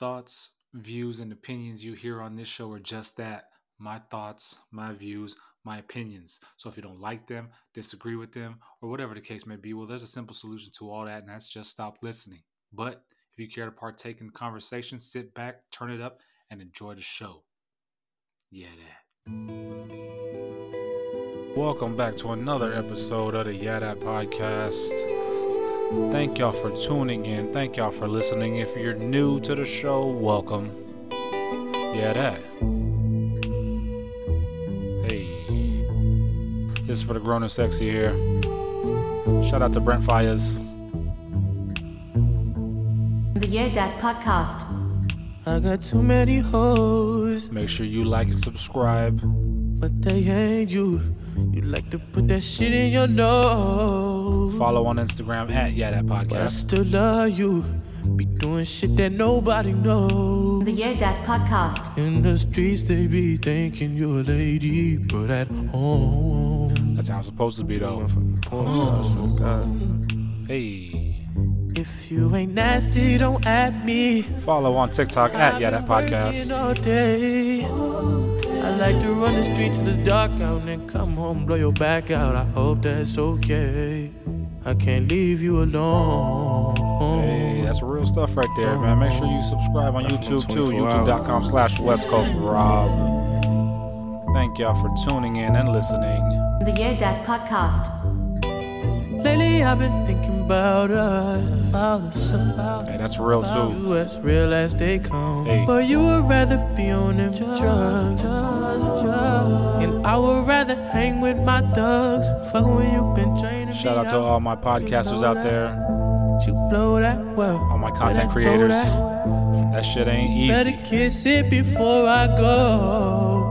thoughts, views, and opinions you hear on this show are just that my thoughts, my views, my opinions. So if you don't like them, disagree with them, or whatever the case may be, well, there's a simple solution to all that, and that's just stop listening. But if you care to partake in the conversation, sit back, turn it up, and enjoy the show. Yeah, that. Welcome back to another episode of the Yeah That podcast. Thank y'all for tuning in. Thank y'all for listening. If you're new to the show, welcome. Yeah, that. Hey. This is for the grown and sexy here. Shout out to Brent Faiyaz. The Yeah Dat podcast. I got too many hoes, Make sure you like and subscribe. but they ain't you. You like to put that shit in your nose. Follow on Instagram at Yeah That But I still love you. Be doing shit that nobody knows. The Yeah Dat podcast. In the streets, they be thinking you're a lady, but at home. That's how it's supposed to be, though. Oh. Hey. If you ain't nasty, don't at me. Follow on TikTok at Yeah That Podcast. All day. I like to run the streets till it's dark out and then come home, blow your back out. I hope that's okay. I can't leave you alone. Hey, that's real stuff right there, man. Make sure you subscribe on YouTube too. YouTube.com slash West Coast Rob. Thank y'all for tuning in and listening. The Yeah Dat podcast. Lately I've been thinking about us, about us, about Hey, that's real About too. you as real as they come. Hey. But you would rather be on them drugs, drugs, drugs. And I would rather hang with my thugs. Fuck when you been training Shout out to all my podcasters out there, You blow that well. all my content creators. that. That shit ain't Better easy. kiss it before I go.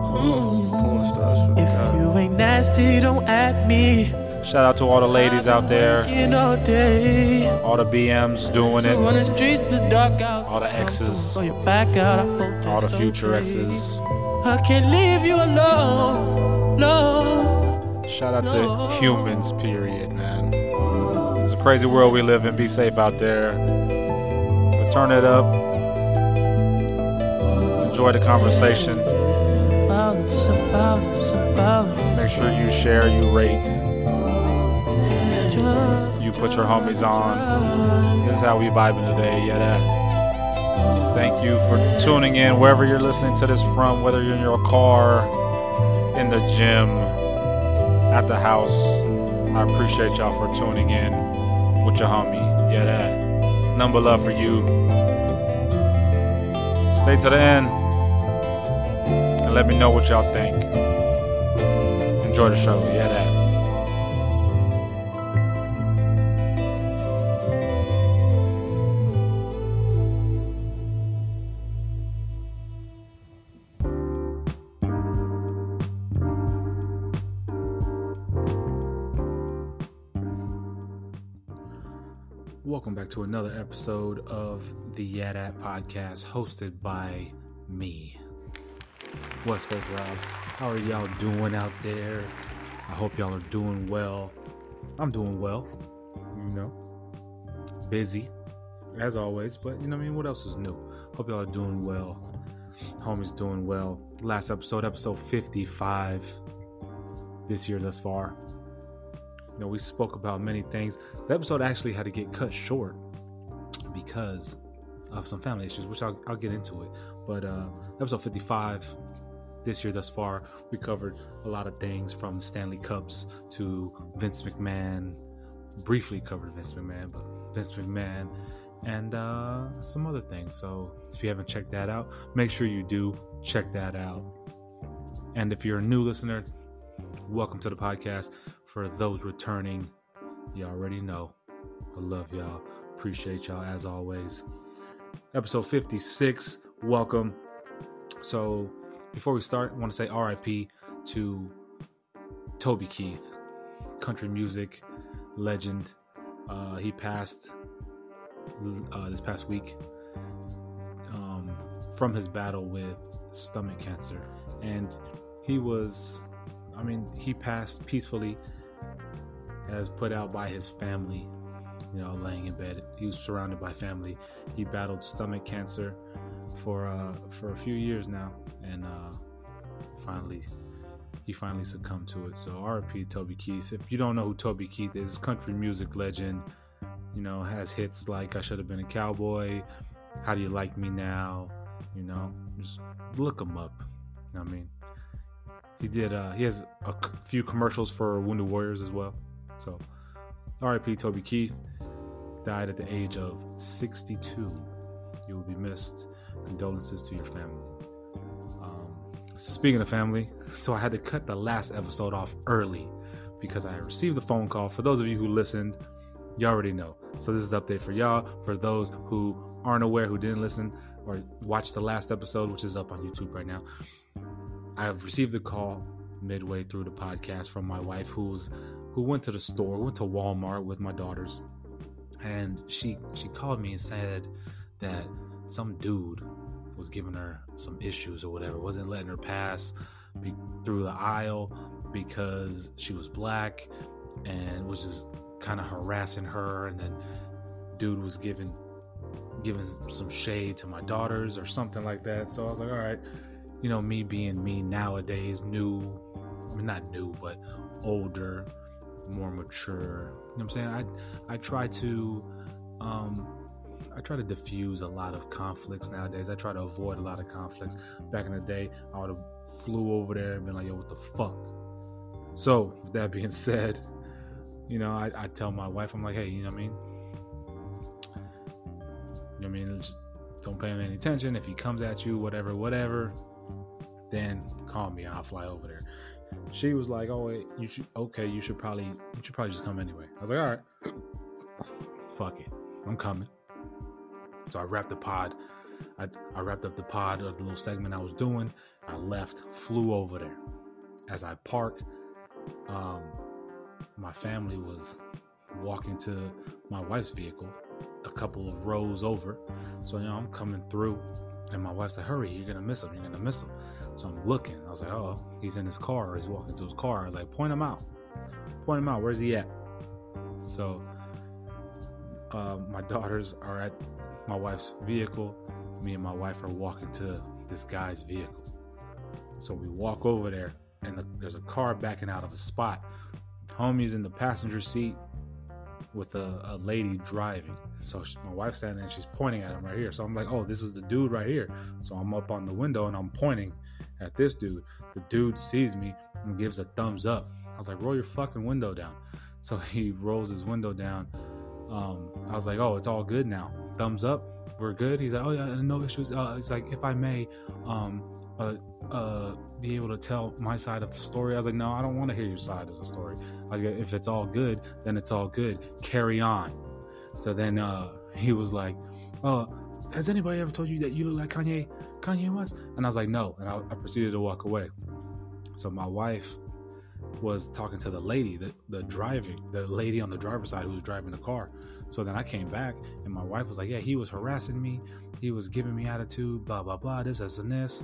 If you ain't nasty, don't at me. Shout out to all the ladies out there, all day. all the BMs doing So run it, the streets the dark out. all the exes, your back out. All the future okay. exes. I can't leave you alone. No. Shout out to humans, period, man. It's a crazy world we live in. Be safe out there. But turn it up. Enjoy the conversation. Make sure you share, you rate, you put your homies on. This is how we vibing today. Yeah, that. Thank you for tuning in wherever you're listening to this from, whether you're in your car, in the gym, at the house. I appreciate y'all for tuning in with your homie. Yeah, that. Number love for you. Stay to the end and let me know what y'all think. Enjoy the show. Yeah, that. To another episode of the That podcast hosted by me. West Coast Rob. How are y'all doing out there? I hope y'all are doing well. I'm doing well. You know, busy as always, but you know I mean? What else is new? Hope y'all are doing well. Homie's doing well. Last episode, episode 55 this year thus far. You know, we spoke about many things. The episode actually had to get cut short because of some family issues, which I'll, I'll get into it. But uh, episode 55 this year thus far, we covered a lot of things from Stanley Cups to Vince McMahon. Briefly covered Vince McMahon, but Vince McMahon and uh, some other things. So if you haven't checked that out, make sure you do check that out. And if you're a new listener, welcome to the podcast. For those returning, you already know. I love y'all. Appreciate y'all as always. Episode 56. Welcome. So, before we start, I want to say RIP to Toby Keith, country music legend. Uh, he passed uh, this past week um, from his battle with stomach cancer. And he was, I mean, he passed peacefully, as put out by his family, you know, laying in bed. He was surrounded by family. He battled stomach cancer for uh, for a few years now, and uh, finally he finally succumbed to it. So R.P. Toby Keith. If you don't know who Toby Keith is, country music legend. You know, has hits like "I Should Have Been a Cowboy," "How Do You Like Me Now." You know, just look him up. I mean, he did. Uh, he has a few commercials for Wounded Warriors as well. So, R.I.P. Toby Keith died at the age of 62. You will be missed. Condolences to your family. Um, speaking of family, so I had to cut the last episode off early because I received a phone call. For those of you who listened, you already know. So this is the update for y'all. For those who aren't aware, who didn't listen or watch the last episode, which is up on YouTube right now, I have received a call midway through the podcast from my wife, who's who went to the store, went to Walmart with my daughters, and she she called me and said that some dude was giving her some issues or whatever, wasn't letting her pass be, through the aisle because she was black, and was just kind of harassing her, and then dude was giving giving some shade to my daughters or something like that. So I was like, all right, you know, me being me nowadays, new, I mean, not new, but older, more mature. You know what I'm saying? I I try to um I try to diffuse a lot of conflicts nowadays. I try to avoid a lot of conflicts. Back in the day, I would have flew over there and been like, "Yo, what the fuck?" So, with that being said, you know, I, I tell my wife, I'm like, "Hey, you know what I mean? You know what I mean? Just don't pay him any attention. If he comes at you, whatever, whatever, then call me and I'll fly over there." She was like, "Oh, wait, you should okay. You should probably you should probably just come anyway." I was like, "All right, fuck it, I'm coming." So I wrapped the pod. I, I wrapped up the pod of the little segment I was doing. I left, flew over there. As I park, um, my family was walking to my wife's vehicle, a couple of rows over. So you know I'm coming through, and my wife's like, "Hurry, you're gonna miss him. You're gonna miss him." So I'm looking. I was like, "Oh, he's in his car. He's walking to his car." I was like, "Point him out. Point him out. Where's he at?" So uh, my daughters are at my wife's vehicle. Me and my wife are walking to this guy's vehicle. So we walk over there, and the, there's a car backing out of a spot. Homie's in the passenger seat with a, a lady driving. So she, my wife's standing and she's pointing at him right here. So I'm like, oh, this is the dude right here. So I'm up on the window and I'm pointing at this dude. The dude sees me and gives a thumbs up. I was like, roll your fucking window down. So he rolls his window down. Um, I was like, oh, it's all good now. Thumbs up. We're good. He's like, oh yeah, no issues. Uh, it's like, if I may, um, uh, uh, be able to tell my side of the story. I was like, no, I don't want to hear your side of the story. Like, if it's all good, then it's all good. Carry on. So then uh, he was like, uh, has anybody ever told you that you look like Kanye, Kanye West? And I was like, no. And I, I proceeded to walk away. So my wife was talking to the lady, the, the driving, the lady on the driver's side who was driving the car. So then I came back and my wife was like, yeah, he was harassing me. He was giving me attitude, blah, blah, blah, this, this, and this.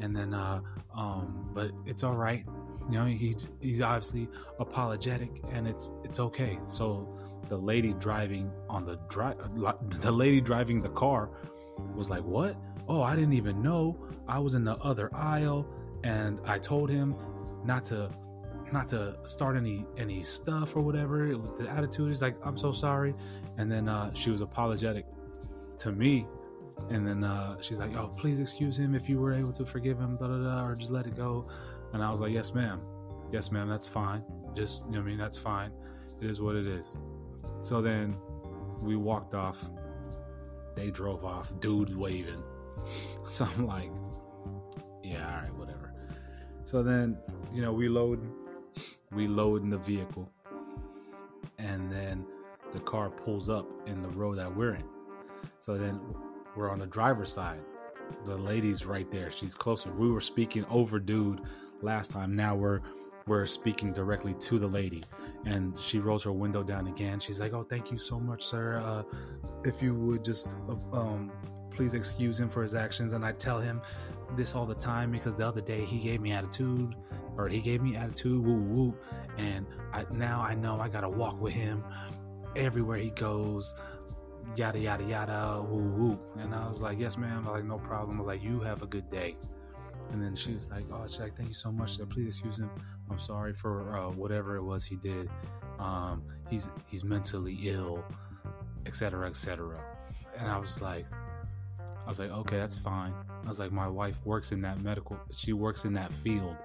And then, uh, um, but it's all right. You know, he, he's obviously apologetic and it's, it's okay. So the lady driving on the drive, the lady driving the car was like, what? Oh, I didn't even know. I was in the other aisle. And I told him not to not to start any any stuff or whatever the attitude. Is like i'm so sorry. And then uh, she was apologetic to me. And then uh, she's like oh please excuse him if you were able to forgive him da, da, da, or just let it go. And i was like yes ma'am. Yes ma'am. That's fine. Just you know i mean? That's fine. It is what it is so then we walked off. They drove off. Dude waving. So i'm like yeah all right whatever. So then you know we load we load in the vehicle. And then the car pulls up in the row that we're in. So then we're on the driver's side. The lady's right there. She's closer. We were speaking over dude last time. Now we're we're speaking directly to the lady. And she rolls her window down again. She's like oh thank you so much sir. Uh, if you would just uh, um, please excuse him for his actions. And i tell him this all the time because the other day he gave me attitude or he gave me attitude woo woo and I, now i know i gotta walk with him everywhere he goes yada yada yada woo woo and i was like yes ma'am. I'm like no problem. I was like you have a good day. And then she was like oh she's like thank you so much please excuse him i'm sorry for uh, whatever it was he did. Um, he's he's mentally ill etc etc and i was like i was like okay that's fine. I was like my wife works in that medical she works in that field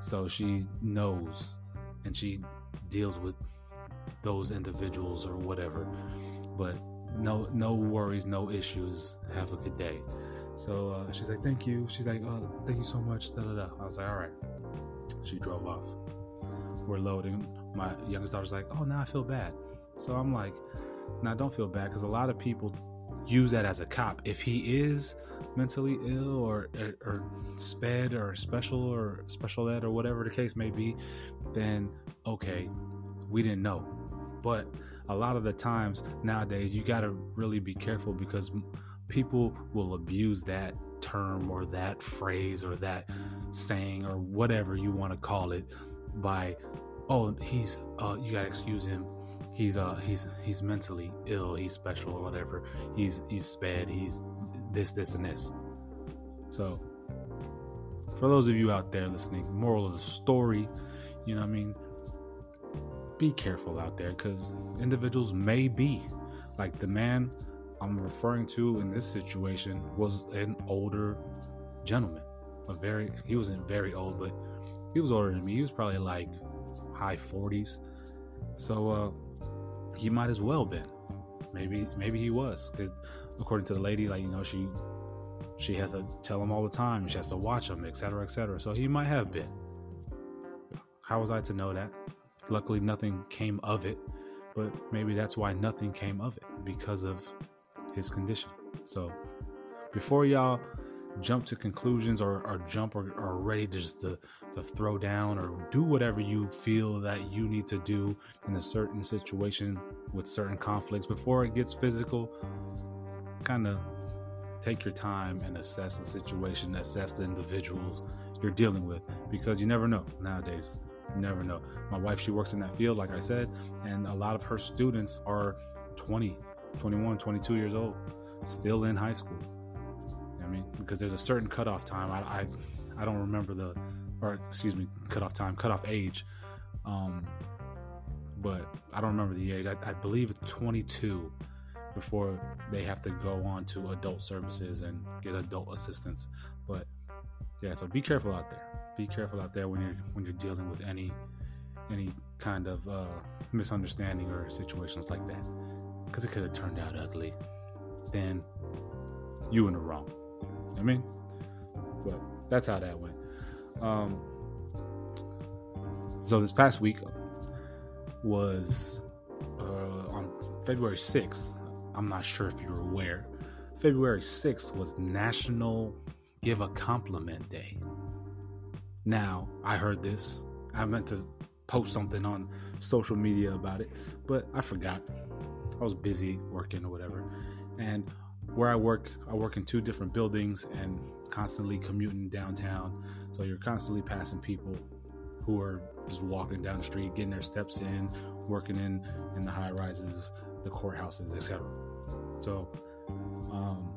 so she knows and she deals with those individuals or whatever. But no no worries no issues. Have a good day. So uh, she's like thank you. She's like oh thank you so much da, da, da. i was like all right she drove off. We're loading. My youngest daughter's like oh now i feel bad. So i'm like now don't feel bad because a lot of people use that as a cop. If he is mentally ill or, or, or sped or special or special ed or whatever the case may be then okay we didn't know. But a lot of the times nowadays you got to really be careful because people will abuse that term or that phrase or that saying or whatever you want to call it by oh he's uh you got to excuse him. He's uh he's he's mentally ill he's special or whatever. He's he's sped he's this this and this. So for those of you out there listening moral of the story you know what i mean? Be careful out there because individuals may be. Like the man I'm referring to in this situation was an older gentleman. A very he wasn't very old, but he was older than me. He was probably like high 40s. So uh he might as well been. Maybe maybe he was cuz according to the lady like you know she she has to tell him all the time. She has to watch him, etc., etc. So he might have been. How was I to know that? Luckily, nothing came of it, but maybe that's why nothing came of it because of his condition. So, before y'all jump to conclusions or, or jump or, or ready to just to, to throw down or do whatever you feel that you need to do in a certain situation with certain conflicts before it gets physical, kind of take your time and assess the situation, assess the individuals you're dealing with because you never know nowadays you never know. My wife, she works in that field, like I said, and a lot of her students are 20, 21, 22 years old, still in high school. Mean, because there's a certain cutoff time. I, I, I don't remember the, or excuse me, cutoff time, cutoff age. Um, but I don't remember the age. I, I believe it's 22 before they have to go on to adult services and get adult assistance. But yeah, so be careful out there be careful out there when you're when you're dealing with any any kind of uh, misunderstanding or situations like that because it could have turned out ugly then you in the wrong i mean but that's how that went um, so this past week was uh, on february 6th i'm not sure if you're aware february 6th was national give a compliment day now, I heard this. I meant to post something on social media about it, but I forgot. I was busy working or whatever. And where I work, I work in two different buildings and constantly commuting downtown. So you're constantly passing people who are just walking down the street, getting their steps in, working in in the high rises, the courthouses, etc. So um,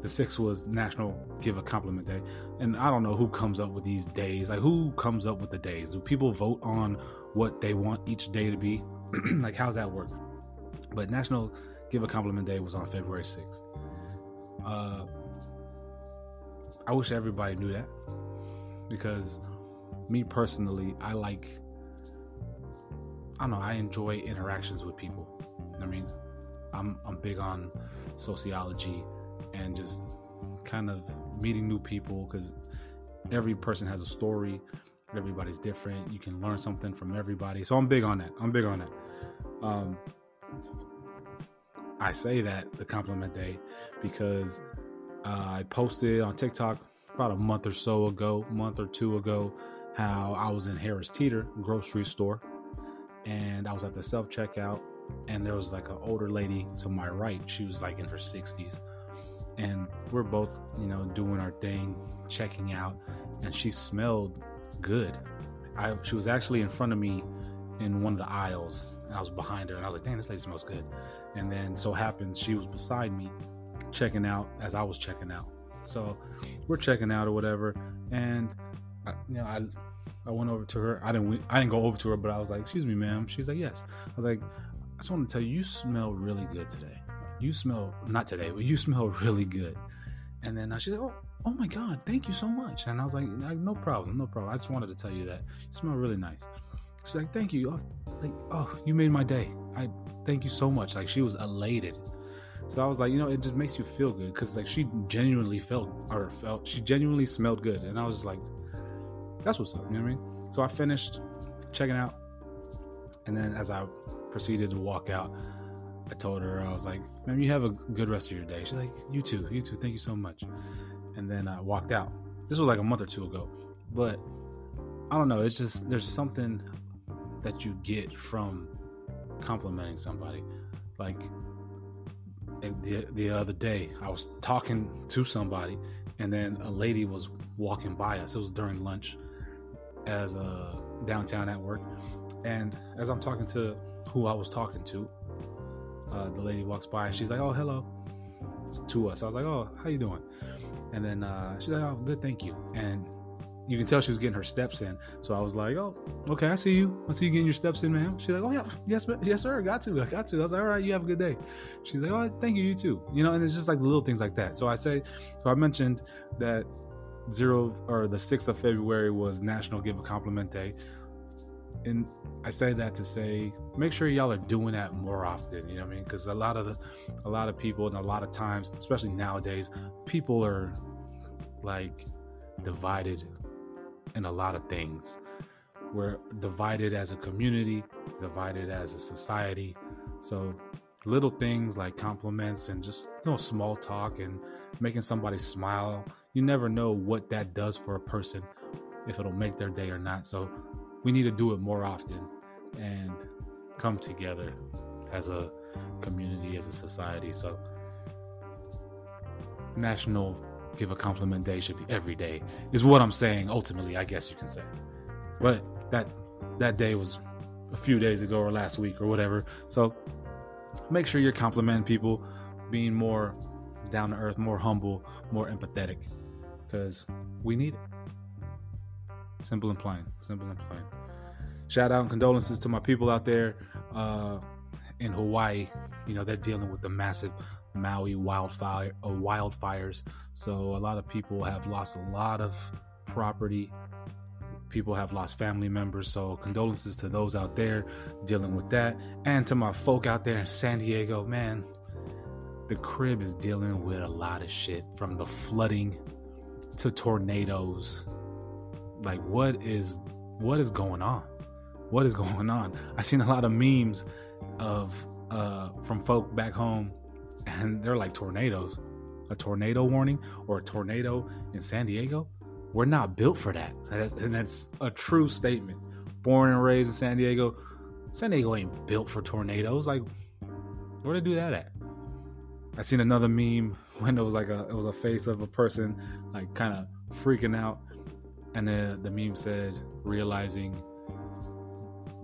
the sixth was National Give a Compliment Day. And I don't know who comes up with these days. Like, who comes up with the days? Do people vote on what they want each day to be? like, how's that work? But National Give a Compliment Day was on February 6th. Uh, I wish everybody knew that because me personally, I like, I don't know, I enjoy interactions with people. I mean, I'm, I'm big on sociology and just kind of meeting new people because every person has a story. Everybody's different. You can learn something from everybody. So i'm big on that. I'm big on that. Um, i say that the compliment day because uh, i posted on tiktok about a month or so ago month or two ago how i was in harris teeter grocery store and i was at the self checkout and there was like an older lady to my right. She was like in her 60s and we're both you know doing our thing checking out and she smelled good. I, she was actually in front of me in one of the aisles, and I was behind her, and I was like, "Dang, this lady smells good." And then so happened she was beside me, checking out as I was checking out. So we're checking out or whatever, and I, you know, I I went over to her. I didn't I didn't go over to her, but I was like, "Excuse me, ma'am." She's like, "Yes." I was like, "I just want to tell you, you smell really good today. You smell not today, but you smell really good." And then uh, she's like, "Oh, oh my God, thank you so much." And I was like, "No problem, no problem. I just wanted to tell you that you smell really nice." She's like, "Thank you. Oh, like, oh, you made my day. I thank you so much." Like she was elated. So I was like, you know, it just makes you feel good because like she genuinely felt or felt she genuinely smelled good, and I was just like, that's what's up. You know what I mean? So I finished checking out, and then as I proceeded to walk out, I told her I was like, "Man, you have a good rest of your day." She's like, "You too, you too. Thank you so much." And then I walked out. This was like a month or two ago, but I don't know. It's just there's something that you get from complimenting somebody. Like the the other day, I was talking to somebody, and then a lady was walking by us. It was during lunch, as uh, downtown at work, and as I'm talking to who I was talking to, uh, the lady walks by and she's like, "Oh, hello," to us. I was like, "Oh, how you doing?" And then uh, she's like, "Oh, good, thank you." And you can tell she was getting her steps in. So I was like, "Oh, okay, I see you. I see you getting your steps in, man." She's like, "Oh yeah, yes, yes, sir. Got to, I got to." I was like, "All right, you have a good day." She's like, "Oh, thank you, you too." You know, and it's just like little things like that. So I say, so I mentioned that zero or the sixth of February was National Give a Compliment Day, and I say that to say, make sure y'all are doing that more often. You know what I mean? Because a lot of the, a lot of people and a lot of times, especially nowadays, people are like divided in a lot of things. We're divided as a community, divided as a society. So little things like compliments and just you know small talk and making somebody smile, you never know what that does for a person if it'll make their day or not. So we need to do it more often and come together as a community, as a society. So National Give a Compliment Day should be every day, is what I'm saying. Ultimately, I guess you can say. But that that day was a few days ago or last week or whatever. So make sure you're complimenting people, being more down to earth, more humble, more empathetic, because we need it. Simple and plain. Simple and plain. Shout out and condolences to my people out there uh, in Hawaii. You know they're dealing with the massive Maui wildfire uh, wildfires. So a lot of people have lost a lot of property. People have lost family members. So condolences to those out there dealing with that, and to my folk out there in San Diego. Man, the crib is dealing with a lot of shit from the flooding to tornadoes. Like what is what is going on? What is going on? I've seen a lot of memes of uh, from folk back home and they're like tornadoes. A tornado warning or a tornado in San Diego? We're not built for that. And that's a true statement. Born and raised in San Diego, San Diego ain't built for tornadoes. Like, where they do that at? I seen another meme when it was like a it was a face of a person like kind of freaking out, and the the meme said realizing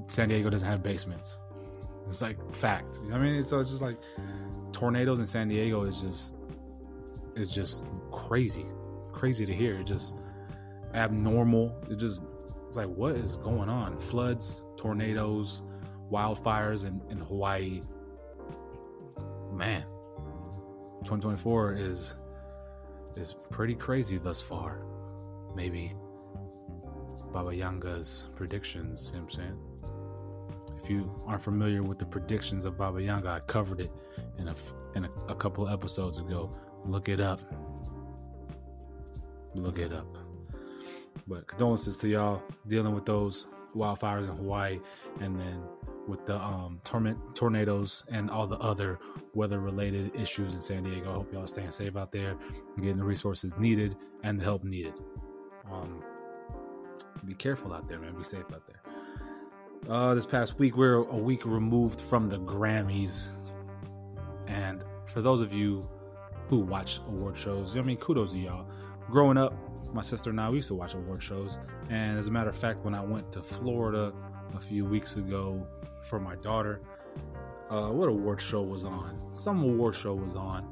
San Diego doesn't have basements. It's like fact. I mean, so it's just like tornadoes in San Diego is just is just crazy, crazy to hear. It's just abnormal. It just it's like what is going on? Floods, tornadoes, wildfires in, in Hawaii. Man, 2024 is is pretty crazy thus far. Maybe Baba Vanga's predictions, you know what I'm saying? If you aren't familiar with the predictions of Baba Vanga, I covered it in a in a, a couple episodes ago. Look it up. Look it up. But condolences to y'all dealing with those wildfires in Hawaii, and then with the um, torment tornadoes and all the other weather related issues in San Diego. I hope y'all staying safe out there and getting the resources needed and the help needed. Um, be careful out there, man. Be safe out there. Uh, this past week, we're a week removed from the Grammys. And for those of you who watch award shows, I mean, kudos to y'all. Growing up, my sister and I, we used to watch award shows. And as a matter of fact, when I went to Florida a few weeks ago for my daughter. Uh, what award show was on? Some award show was on,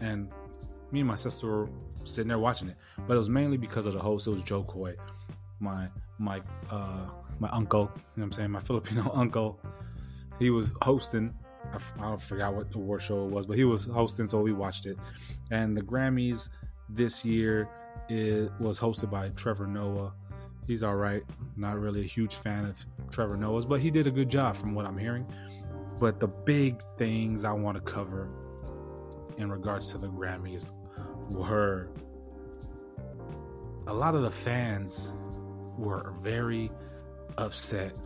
and me and my sister were sitting there watching it. But it was mainly because of the host. It was Jo Koy, my my uh, my uncle. You know what I'm saying? My Filipino uncle. He was hosting. I, don't forgot what the award show it was, but he was hosting, so we watched it. And the Grammys this year it was hosted by Trevor Noah. He's all right. Not really a huge fan of Trevor Noah's, but he did a good job from what I'm hearing. But the big things I want to cover in regards to the Grammys were a lot of the fans were very upset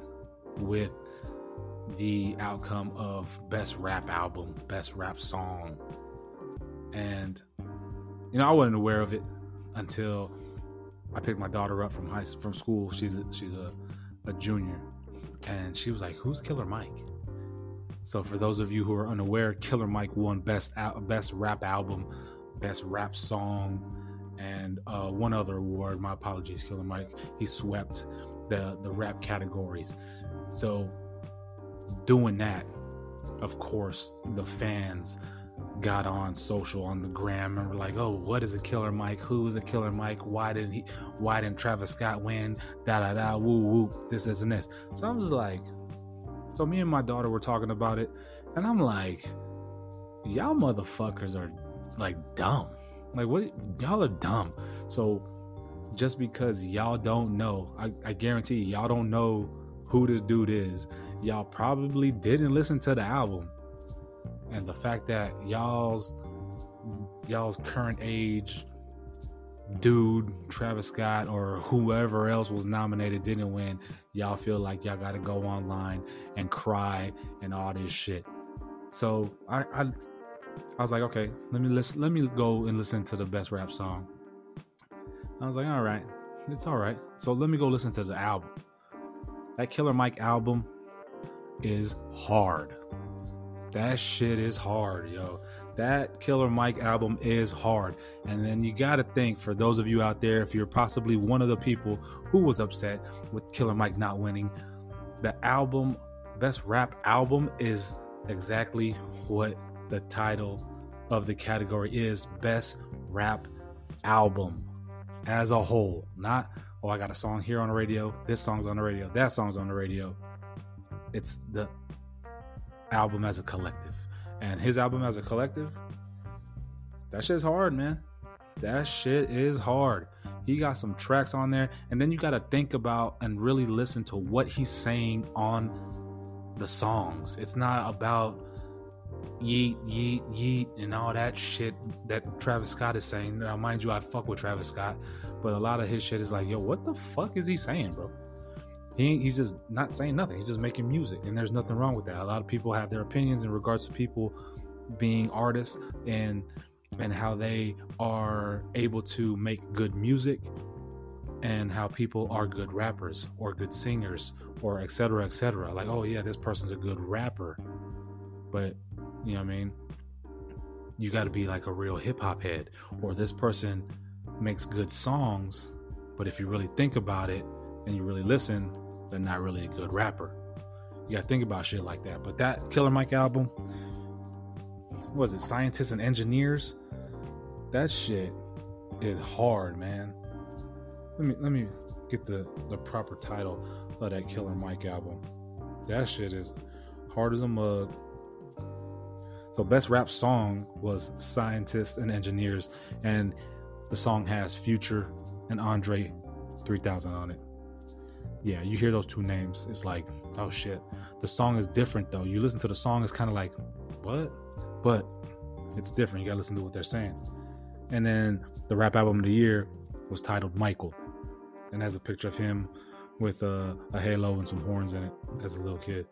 with the outcome of best rap album, best rap song. And you know, I wasn't aware of it until I picked my daughter up from high from school. She's a, she's a, a junior, and she was like, "Who's Killer Mike?" So for those of you who are unaware, Killer Mike won best al- best rap album, best rap song, and uh, one other award. My apologies, Killer Mike. He swept the the rap categories. So doing that, of course, the fans got on social on the gram and were like, "Oh, what is a Killer Mike? Who's a Killer Mike? Why didn't he? Why didn't Travis Scott win? Da da da. Woo woo. This this and this." So I was like, so me and my daughter were talking about it, and I'm like, "Y'all motherfuckers are like dumb. Like what? Y'all are dumb." So just because y'all don't know, I, I guarantee y'all don't know who this dude is. Y'all probably didn't listen to the album. And the fact that y'all's y'all's current age dude Travis Scott or whoever else was nominated didn't win y'all feel like y'all got to go online and cry and all this shit. So I, I I was like okay let me listen let me go and listen to the best rap song I was like all right it's all right so let me go listen to the album that Killer Mike album is hard that shit is hard, yo. That Killer Mike album is hard. And then you got to think for those of you out there, if you're possibly one of the people who was upset with Killer Mike not winning, the album, best rap album, is exactly what the title of the category is best rap album as a whole. Not, oh, I got a song here on the radio, this song's on the radio, that song's on the radio. It's the album as a collective. And his album as a collective, that shit's hard, man. That shit is hard. He got some tracks on there, and then you got to think about and really listen to what he's saying on the songs. It's not about yeet, yeet, yeet, and all that shit that Travis Scott is saying. Now, mind you, I fuck with Travis Scott, but a lot of his shit is like, yo, what the fuck is he saying, bro? He, he's just not saying nothing. He's just making music, and there's nothing wrong with that. A lot of people have their opinions in regards to people being artists and and how they are able to make good music and how people are good rappers or good singers or etc etc like oh yeah this person's a good rapper but you know what i mean? You got to be like a real hip-hop head or this person makes good songs but if you really think about it and you really listen they're not really a good rapper. You got to think about shit like that. But that killer mike album was it scientists and engineers? That shit is hard man. Let me let me get the the proper title of that killer mike album. That shit is hard as a mug so best rap song was scientists and engineers and the song has future and andre 3000 on it. Yeah you hear those two names it's like oh shit. The song is different though. You listen to the song it's kind of like what? But it's different you gotta listen to what they're saying. And then the rap album of the year was titled michael and has a picture of him with a, a halo and some horns in it as a little kid.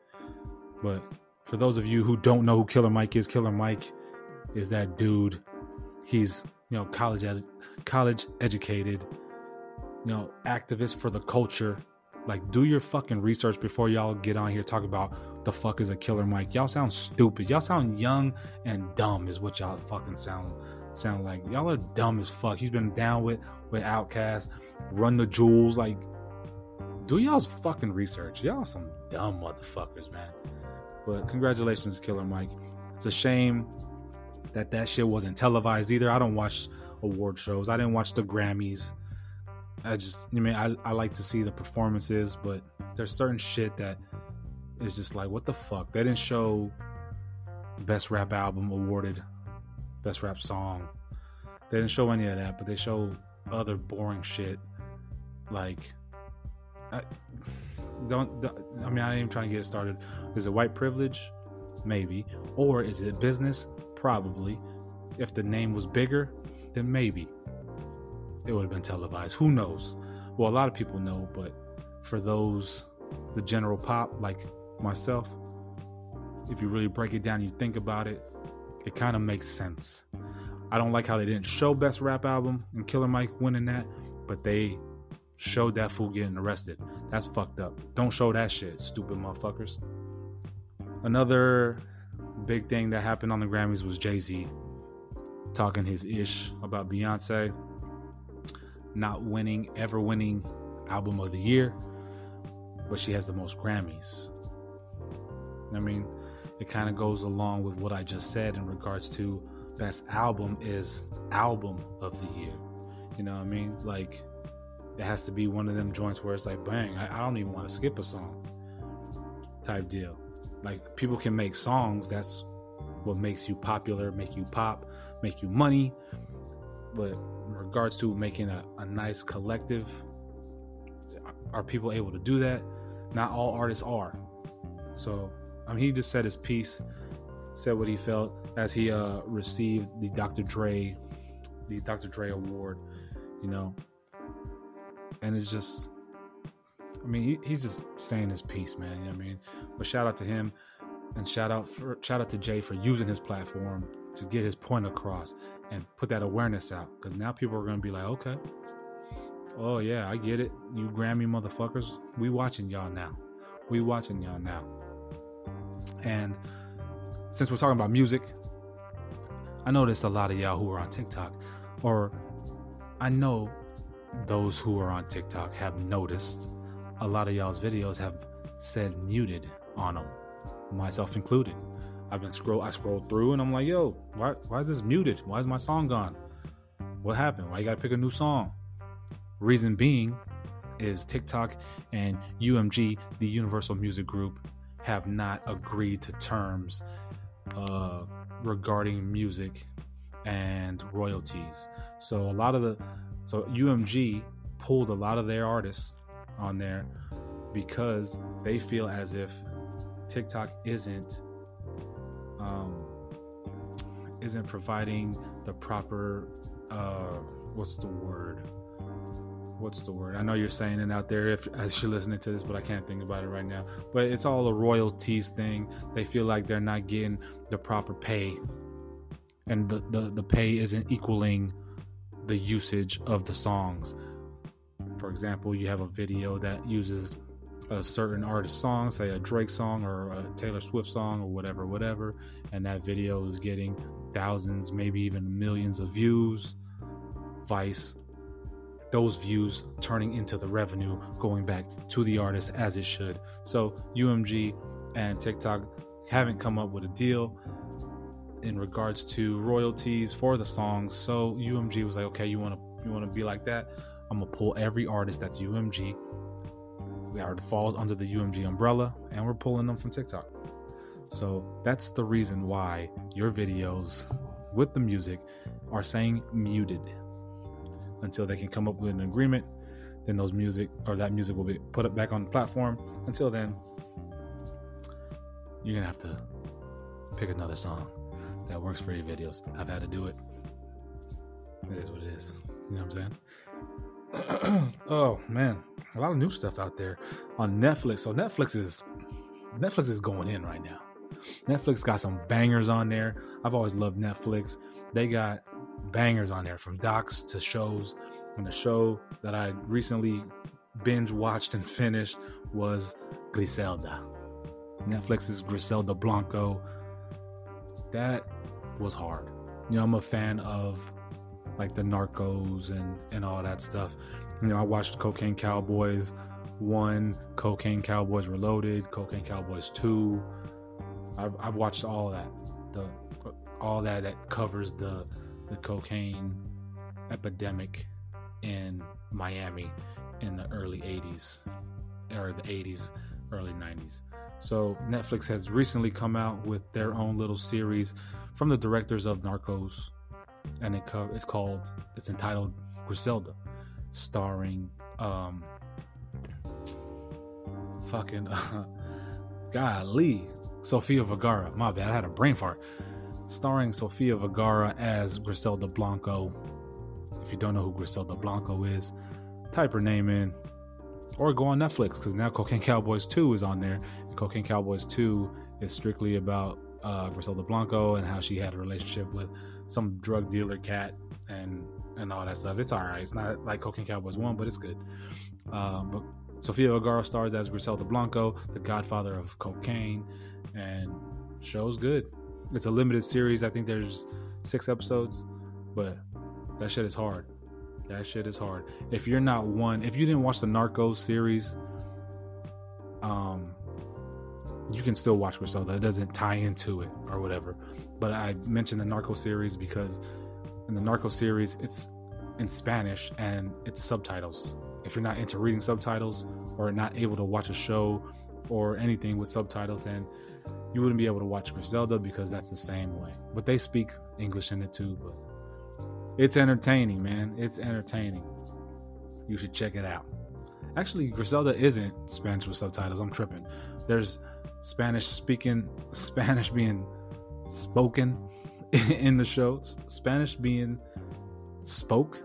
But for those of you who don't know who killer mike is killer mike is that dude. He's you know college ed- college educated you know activist for the culture. Like do your fucking research before y'all get on here talk about the fuck is a killer mike. Y'all sound stupid. Y'all sound young and dumb is what y'all fucking sound sound like. Y'all are dumb as fuck. He's been down with with OutKast run the jewels. Like do y'all's fucking research. Y'all some dumb motherfuckers, man. But congratulations, Killer Mike. It's a shame that that shit wasn't televised either. I don't watch award shows. I didn't watch the Grammys. I just, I mean, I, I like to see the performances, but there's certain shit that is just like, what the fuck? They didn't show best rap album awarded, best rap song. They didn't show any of that, but they show other boring shit like I, don't, don't I mean I ain't even trying to get started. Is it white privilege? Maybe. Or is it business? Probably. If the name was bigger, then maybe it would have been televised. Who knows? Well, a lot of people know, but for those, the general pop, like myself, if you really break it down, you think about it, it kind of makes sense. I don't like how they didn't show Best Rap Album and Killer Mike winning that, but they showed that fool getting arrested. That's fucked up. Don't show that shit, stupid motherfuckers. Another big thing that happened on the Grammys was Jay Z talking his ish about Beyonce not winning, ever winning album of the year, but she has the most Grammys. I mean, it kind of goes along with what I just said in regards to best album is album of the year. You know what I mean? Like, it has to be one of them joints where it's like, bang, I, I don't even want to skip a song type deal. Like, people can make songs, that's what makes you popular, make you pop, make you money. But in regards to making a, a nice collective, are people able to do that? Not all artists are. So, I mean, he just said his piece, said what he felt as he uh, received the Dr. Dre, the Dr. Dre Award, you know. And it's just, I mean, he, he's just saying his piece, man. You know I mean, but shout out to him, and shout out for shout out to Jay for using his platform to get his point across and put that awareness out. Because now people are going to be like, okay, oh yeah, I get it. You Grammy motherfuckers, we watching y'all now. We watching y'all now. And since we're talking about music, I noticed a lot of y'all who are on TikTok, or I know those who are on TikTok have noticed a lot of y'all's videos have said muted on them, myself included. I've been scroll I scrolled through and I'm like, yo, why why is this muted? Why is my song gone? What happened? Why you gotta pick a new song? Reason being is TikTok and UMG, the Universal Music Group, have not agreed to terms uh, regarding music and royalties. So a lot of the so UMG pulled a lot of their artists on there because they feel as if TikTok isn't um, isn't providing the proper uh, what's the word? What's the word? I know you're saying it out there if as you're listening to this but i can't think about it right now. But it's all a royalties thing. They feel like they're not getting the proper pay. And the, the, the pay isn't equaling the usage of the songs for example you have a video that uses a certain artist song, say a Drake song or a Taylor Swift song or whatever, whatever, and that video is getting thousands, maybe even millions of views, Vice, those views turning into the revenue going back to the artist as it should. So UMG and TikTok haven't come up with a deal in regards to royalties for the songs. So UMG was like, okay, you want to you want to be like that? I'm gonna pull every artist that's UMG that falls under the UMG umbrella, and we're pulling them from TikTok. So that's the reason why your videos with the music are saying muted until they can come up with an agreement. Then those music or that music will be put up back on the platform. Until then, you're gonna have to pick another song that works for your videos. I've had to do it. It is what it is. You know what I'm saying? oh man, a lot of new stuff out there on Netflix. So Netflix is Netflix is going in right now. Netflix got some bangers on there. I've always loved Netflix. They got bangers on there from docs to shows. And the show that I recently binge watched and finished was Griselda. Netflix's Griselda Blanco. That was hard. You know, I'm a fan of like the Narcos and and all that stuff. You know, I watched Cocaine Cowboys one, Cocaine Cowboys Reloaded, Cocaine Cowboys two. I've, I've watched all that, the all that that covers the the cocaine epidemic in Miami in the early 80s or the 80s, early 90s. So Netflix has recently come out with their own little series from the directors of Narcos, and it co- it's called it's entitled Griselda, starring um fucking uh, golly Sofia Vergara. My bad, I had a brain fart. Starring Sofia Vergara as Griselda Blanco. If you don't know who Griselda Blanco is, type her name in or go on Netflix because now Cocaine Cowboys 2 is on there. And Cocaine Cowboys 2 is strictly about uh, Griselda Blanco and how she had a relationship with some drug dealer cat and and all that stuff. It's all right. It's not like Cocaine Cowboys 1, but it's good. Um, but Sofia Vergara stars as Griselda Blanco, the godfather of cocaine, and show's good. It's a limited series. I think there's six episodes, but that shit is hard. That shit is hard. If you're not one, if you didn't watch the Narcos series, um, you can still watch Griselda. It doesn't tie into it or whatever. But I mentioned the Narco series because in the Narco series, it's in Spanish and it's subtitles. If you're not into reading subtitles or not able to watch a show or anything with subtitles, then you wouldn't be able to watch Griselda because that's the same way. But they speak English in it too. But it's entertaining, man. It's entertaining. You should check it out. Actually, Griselda isn't Spanish with subtitles. I'm tripping. There's Spanish speaking, Spanish being spoken in the show, Spanish being spoke,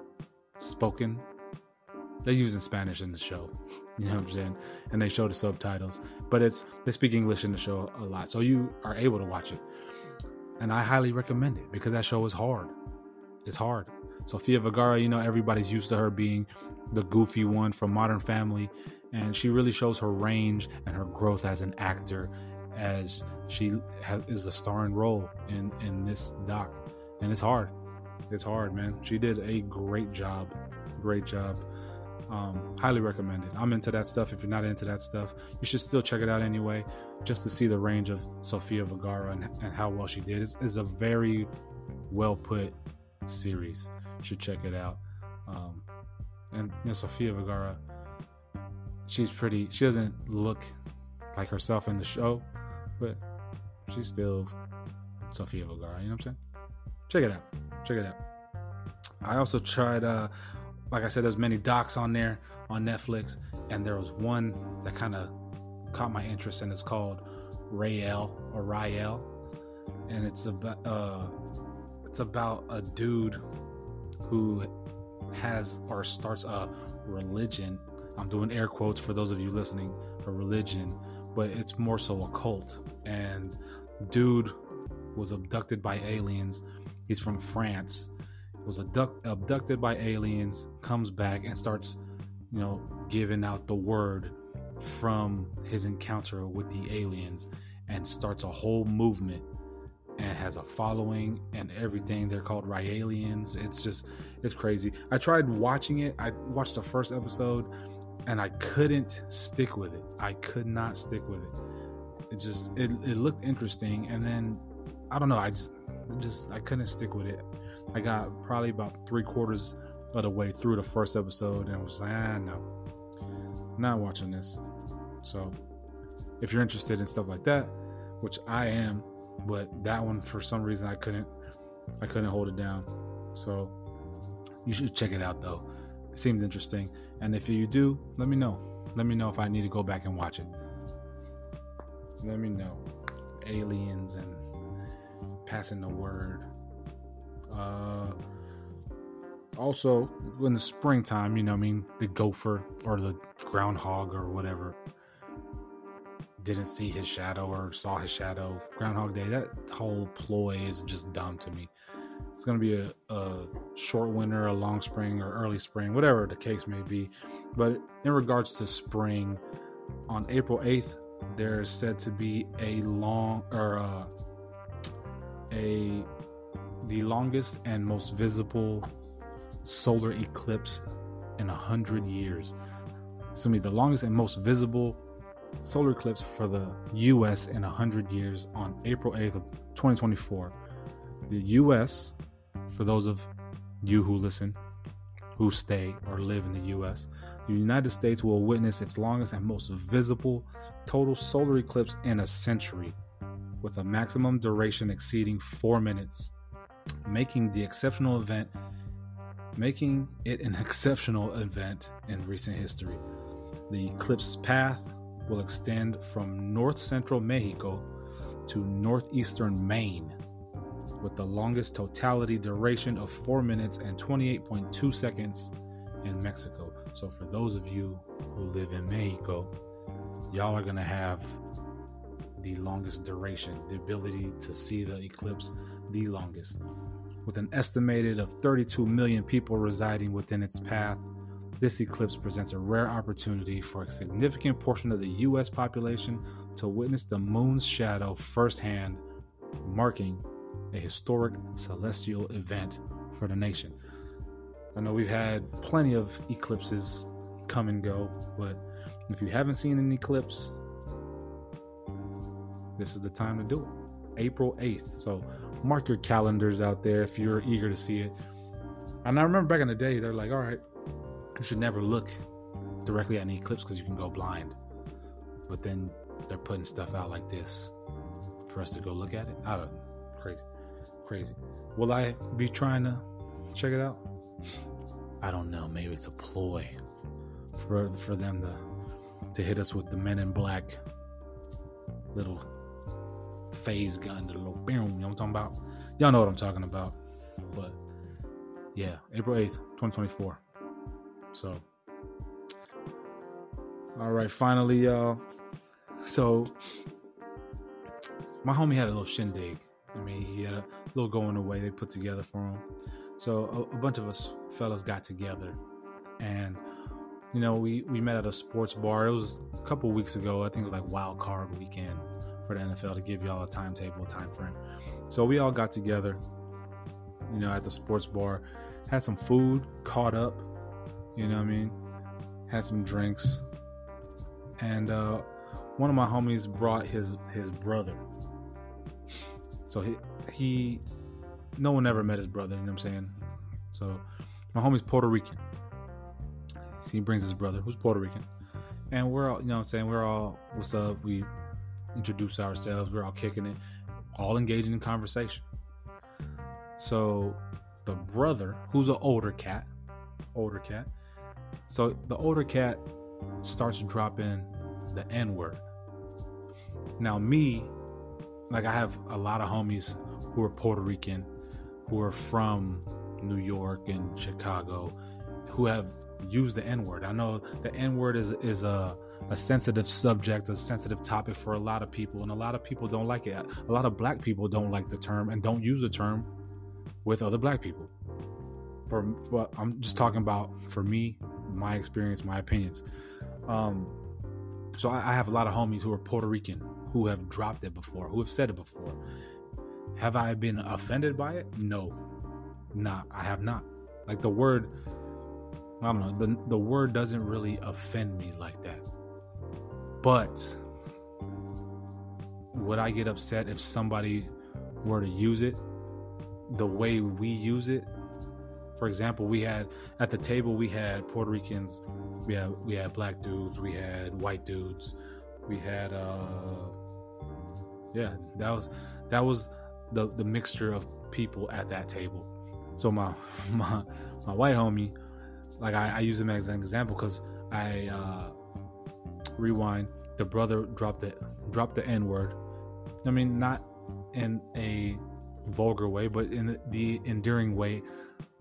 spoken. They're using Spanish in the show. You know what I'm saying? And they show the subtitles, but it's they speak English in the show a lot, so you are able to watch it. And I highly recommend it because that show is hard. It's hard. Sofia Vergara, you know, everybody's used to her being the goofy one from Modern Family, and she really shows her range and her growth as an actor as she has, is a starring role in in this doc, and it's hard. It's hard, man. She did a great job, great job. Um, highly recommended. I'm into that stuff. If you're not into that stuff, you should still check it out anyway, just to see the range of Sofia Vergara and, and how well she did. It's, it's a very well put series. You should check it out. Um, and you know, Sofia Vergara, she's pretty. She doesn't look like herself in the show, but she's still Sofia Vergara. You know what I'm saying? Check it out. Check it out. I also tried. Uh, like I said, there's many docs on there on Netflix, and there was one that kind of caught my interest, and it's called Rael or Rael, and it's about uh, it's about a dude who has or starts a religion. I'm doing air quotes for those of you listening, a religion, but it's more so a cult. And dude was abducted by aliens. He's from France. Was abduct, abducted by aliens, comes back and starts, you know, giving out the word from his encounter with the aliens and starts a whole movement and has a following and everything. They're called Raelians. It's just, it's crazy. I tried watching it. I watched the first episode and I couldn't stick with it. I could not stick with it. It just, it, it looked interesting. And then, I don't know, I just, just, I couldn't stick with it. I got probably about three quarters of the way through the first episode and was like, ah, no, not watching this. So, if you're interested in stuff like that, which I am, but that one for some reason I couldn't, I couldn't hold it down. So, you should check it out though. It seems interesting, and if you do, let me know. Let me know if I need to go back and watch it. Let me know. Aliens and passing the word. Uh, also, in the springtime, you know, I mean, the gopher or the groundhog or whatever didn't see his shadow or saw his shadow. Groundhog Day, that whole ploy is just dumb to me. It's going to be a, a short winter, a long spring, or early spring, whatever the case may be. But in regards to spring, on April 8th, there's said to be a long or uh, a the longest and most visible solar eclipse in a hundred years. Gonna be the longest and most visible solar eclipse for the U.S. in a hundred years on April 8th of 2024. The U.S. For those of you who listen, who stay or live in the U.S., the United States will witness its longest and most visible total solar eclipse in a century, with a maximum duration exceeding four minutes, making the exceptional event making it an exceptional event in recent history. The eclipse path will extend from north central Mexico to northeastern Maine, with the longest totality duration of 4 minutes and 28.2 seconds in Mexico. So, for those of you who live in Mexico, y'all are going to have the longest duration, the ability to see the eclipse the longest. With an estimated of 32 million people residing within its path, this eclipse presents a rare opportunity for a significant portion of the U.S. population to witness the moon's shadow firsthand, marking a historic celestial event for the nation. I know we've had plenty of eclipses come and go, but if you haven't seen an eclipse, this is the time to do it. April 8th. So mark your calendars out there if you're eager to see it. And I remember back in the day, they're like, all right, you should never look directly at an eclipse because you can go blind. But then they're putting stuff out like this for us to go look at it. I don't know. Crazy. Crazy. Will I be trying to check it out? I don't know. Maybe it's a ploy for for them to to hit us with the men in black little phase gun, the little boom, you know what I'm talking about? Y'all know what I'm talking about. But yeah, April 8th, 2024. So all right, finally, y'all. So my homie had a little shindig. I mean, he had a little going away they put together for him. So a, a bunch of us fellas got together, and you know, we we met at a sports bar. It was a couple weeks ago. I think it was like Wild Card Weekend for the NFL to give y'all a timetable, time frame. So we all got together, you know, at the sports bar, had some food, caught up, you know what I mean? Had some drinks. And uh, one of my homies brought his his brother. So he he no one ever met his brother, you know what I'm saying? So my homie's Puerto Rican. So he brings his brother who's Puerto Rican. And we're all, you know what I'm saying, we're all what's up? We introduce ourselves. We're all kicking it, all engaging in conversation. So the brother, who's an older cat, older cat. So the older cat starts dropping the N word. Now, me, like I have a lot of homies who are Puerto Rican, who are from New York and Chicago, who have used the N word. I know the N word is is a a sensitive subject, a sensitive topic for a lot of people, and a lot of people don't like it. A lot of black people don't like the term and don't use the term with other black people. For, for I'm just talking about for me, my experience, my opinions. Um, so I, I have a lot of homies who are Puerto Rican who have dropped it before, who have said it before. Have I been offended by it? No, nah, I have not. Like the word, I don't know, the the word doesn't really offend me like that. But would I get upset if somebody were to use it the way we use it? For example, we had at the table we had Puerto Ricans, we had we had black dudes, we had white dudes, we had uh yeah, that was that was the the mixture of people at that table. So my my my white homie, like I, I use him as an example because I uh rewind, the brother dropped the dropped the N word. I mean, not in a vulgar way, but in the endearing way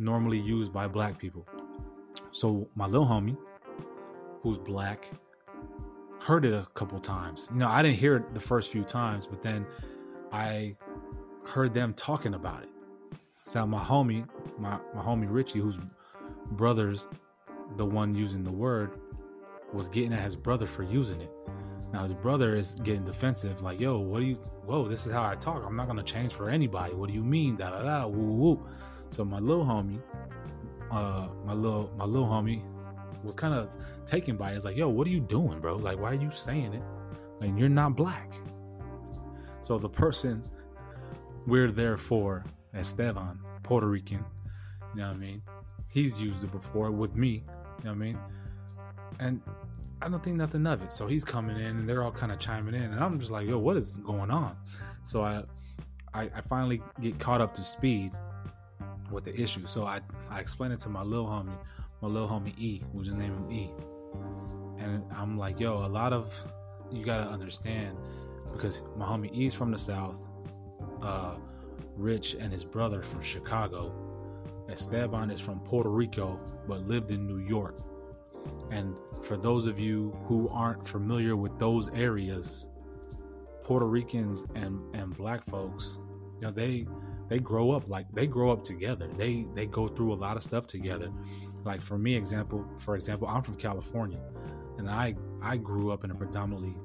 normally used by black people. So my little homie, who's black, heard it a couple times. You know, I didn't hear it the first few times, but then I heard them talking about it. So my homie, my, my homie Richie, whose brother's the one using the word, was getting at his brother for using it. Now his brother is getting defensive, like, "Yo, what do you? Whoa, this is how I talk. I'm not gonna change for anybody. What do you mean? Da da da. Woo woo." So my little homie, uh, my little my little homie was kind of taken by it. It's like, yo, what are you doing, bro? Like, why are you saying it? And you're not black. So the person we're there for, Esteban, Puerto Rican, you know what I mean? He's used it before with me, you know what I mean? And I don't think nothing of it. So he's coming in and they're all kind of chiming in. And I'm just like, yo, what is going on? So I, I, I finally get caught up to speed with the issue. So I, I explained it to my little homie, my little homie E, we just name him E. And I'm like, yo, a lot of you gotta understand because my homie E's from the South, uh, Rich and his brother from Chicago. Esteban is from Puerto Rico but lived in New York. And for those of you who aren't familiar with those areas, Puerto Ricans and, and black folks, you know, they they grow up like they grow up together. They they go through a lot of stuff together. Like for me, example, for example, I'm from California, and I I grew up in a predominantly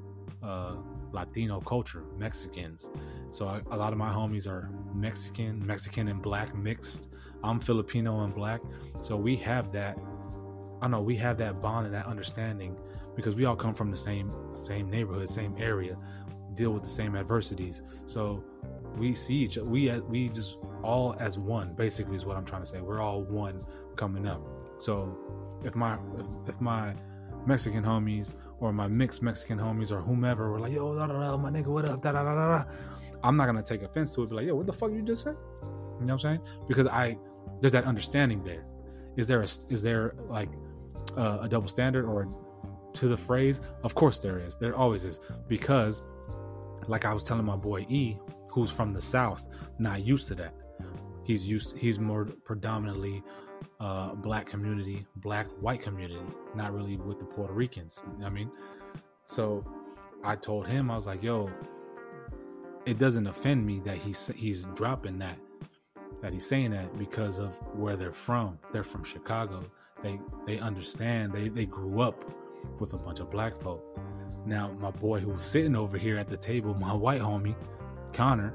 uh, Latino culture, Mexicans. So I, a lot of my homies are Mexican, Mexican and black mixed. I'm Filipino and black, so we have that. I know we have that bond and that understanding because we all come from the same same neighborhood, same area, deal with the same adversities. So we see each we we just all as one basically is what i'm trying to say we're all one coming up so if my if, if my mexican homies or my mixed mexican homies or whomever were like yo da, da, da, my nigga what up? Da, da, da, da, i'm not gonna take offense to it be like yo what the fuck you just say you know what i'm saying? Because i there's that understanding there. Is there a is there like a double standard or to the phrase? Of course there is. There always is. Because like i was telling my boy e who's from the South not used to that. He's used he's more predominantly uh, black community, black white community, not really with the Puerto Ricans. I mean, so I told him I was like, "Yo, it doesn't offend me that he's he's dropping that, that he's saying that because of where they're from. They're from Chicago. They they understand. They they grew up with a bunch of black folk. Now my boy who's sitting over here at the table, my white homie, Connor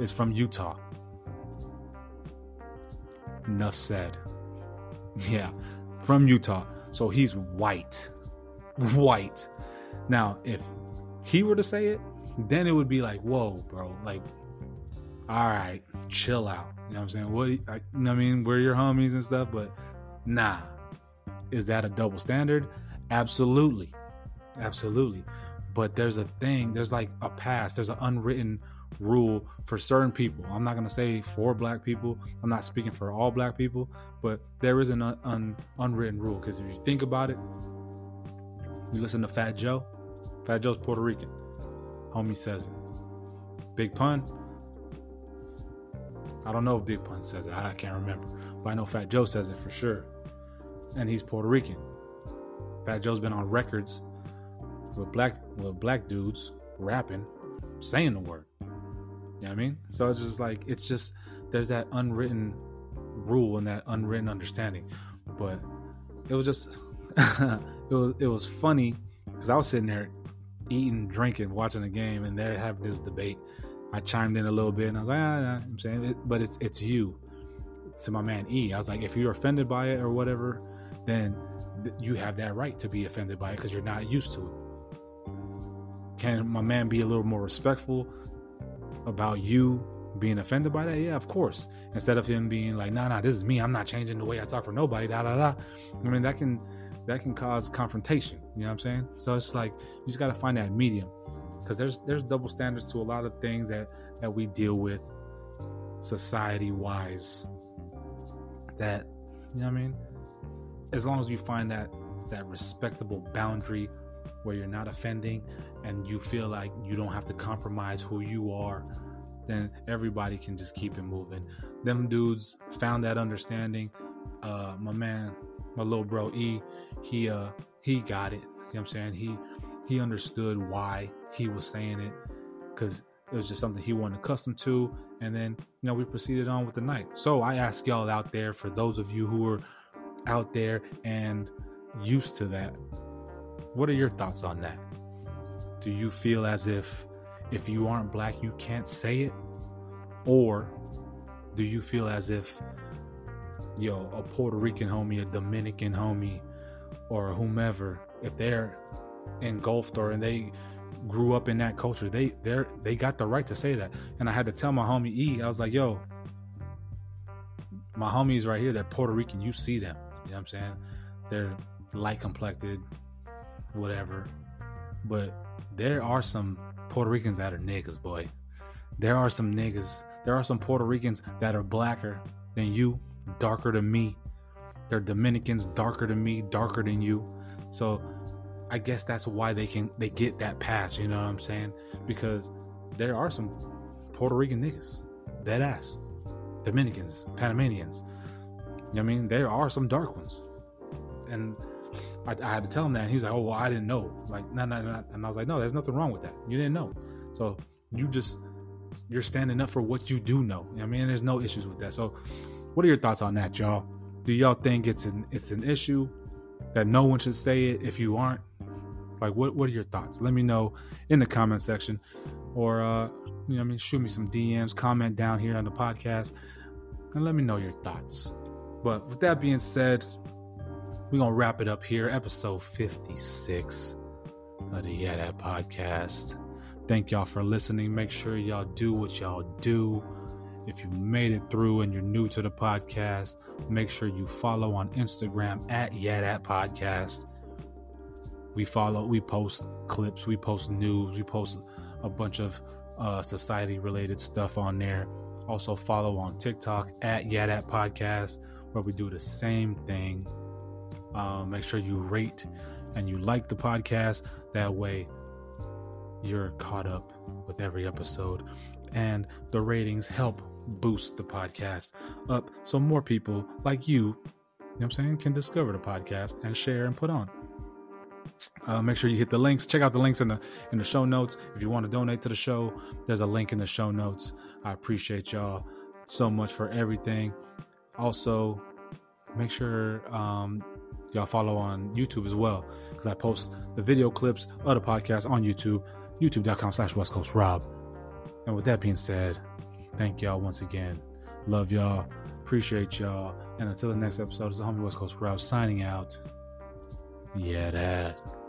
is from Utah. Enough said. Yeah, from Utah. So he's white. White. Now, if he were to say it, then it would be like, whoa, bro. Like, all right, chill out. You know what I'm saying? What, I, I mean? We're your homies and stuff, but nah. Is that a double standard? Absolutely. Absolutely but there's a thing there's like a past there's an unwritten rule for certain people. I'm not going to say for black people. I'm not speaking for all black people but there is an un- un- unwritten rule because if you think about it you listen to fat joe. Fat joe's puerto rican. Homie says it. Big pun. I don't know if big pun says it. I can't remember. But i know fat joe says it for sure. And he's puerto rican. Fat joe's been on records with black with black dudes rapping, saying the word. You know what I mean? So it's just like it's just there's that unwritten rule and that unwritten understanding. But it was just it was it was funny because I was sitting there eating, drinking, watching the game, and they're having this debate. I chimed in a little bit and I was like, ah, nah, I'm saying, it, but it's it's you. To my man E, I was like, if you're offended by it or whatever, then you have that right to be offended by it because you're not used to it can my man be a little more respectful about you being offended by that? Yeah, of course. Instead of him being like, nah, nah, this is me. I'm not changing the way I talk for nobody. Da da da. I mean, that can that can cause confrontation. You know what I'm saying? So it's like you just got to find that medium because there's there's double standards to a lot of things that that we deal with society wise. That you know what I mean? As long as you find that that respectable boundary where you're not offending and you feel like you don't have to compromise who you are, then everybody can just keep it moving. Them dudes found that understanding. Uh, my man, my little bro E, he uh he got it. You know what I'm saying? He he understood why he was saying it because it was just something he wasn't accustomed to. And then, you know, we proceeded on with the night. So I ask y'all out there, for those of you who are out there and used to that, what are your thoughts on that? Do you feel as if if you aren't black, you can't say it? Or do you feel as if yo, a Puerto Rican homie, a Dominican homie, or whomever, if they're engulfed or and they grew up in that culture, they they're they got the right to say that. And I had to tell my homie E, I was like, yo, my homies right here, that Puerto Rican, you see them. You know what I'm saying? They're light complected, whatever. But there are some Puerto Ricans that are niggas, boy. There are some niggas. There are some Puerto Ricans that are blacker than you, darker than me. They're Dominicans, darker than me, darker than you. So I guess that's why they can they get that pass, you know what I'm saying? Because there are some Puerto Rican niggas, dead ass. Dominicans, Panamanians. I mean? There are some dark ones. And I, I, had to tell him that. And he's like, oh, well, I didn't know. Like, no, no, no. And I was like, no, there's nothing wrong with that. You didn't know. So you just, you're standing up for what you do know I mean, there's no issues with that. So what are your thoughts on that, y'all? Do y'all think it's an, it's an issue that no one should say it if you aren't? Like, what, what are your thoughts? Let me know in the comment section or, uh, you know, I mean, shoot me some DMs, comment down here on the podcast, and let me know your thoughts. But with that being said, we're gonna wrap it up here, episode 56 of the Yeah Dat podcast. Thank y'all for listening. Make sure y'all do what y'all do. If you made it through and you're new to the podcast, make sure you follow on Instagram at Yeah Dat Podcast. We follow, we post clips, we post news, we post a bunch of uh, society related stuff on there. Also follow on TikTok at Yeah Dat Podcast, where we do the same thing. Uh, make sure you rate and you like the podcast. That way, you're caught up with every episode, and the ratings help boost the podcast up so more people like you, you know what I'm saying, can discover the podcast and share and put on. Uh, make sure you hit the links. Check out the links in the in the show notes. If you want to donate to the show, there's a link in the show notes. I appreciate y'all so much for everything. Also, make sure um, y'all follow on YouTube as well because I post the video clips of the podcast on YouTube, youtube.com slash West Coast Rob. And with that being said, thank y'all once again. Love y'all. Appreciate y'all. And until the next episode, it's the homie West Coast Rob signing out. Yeah, that.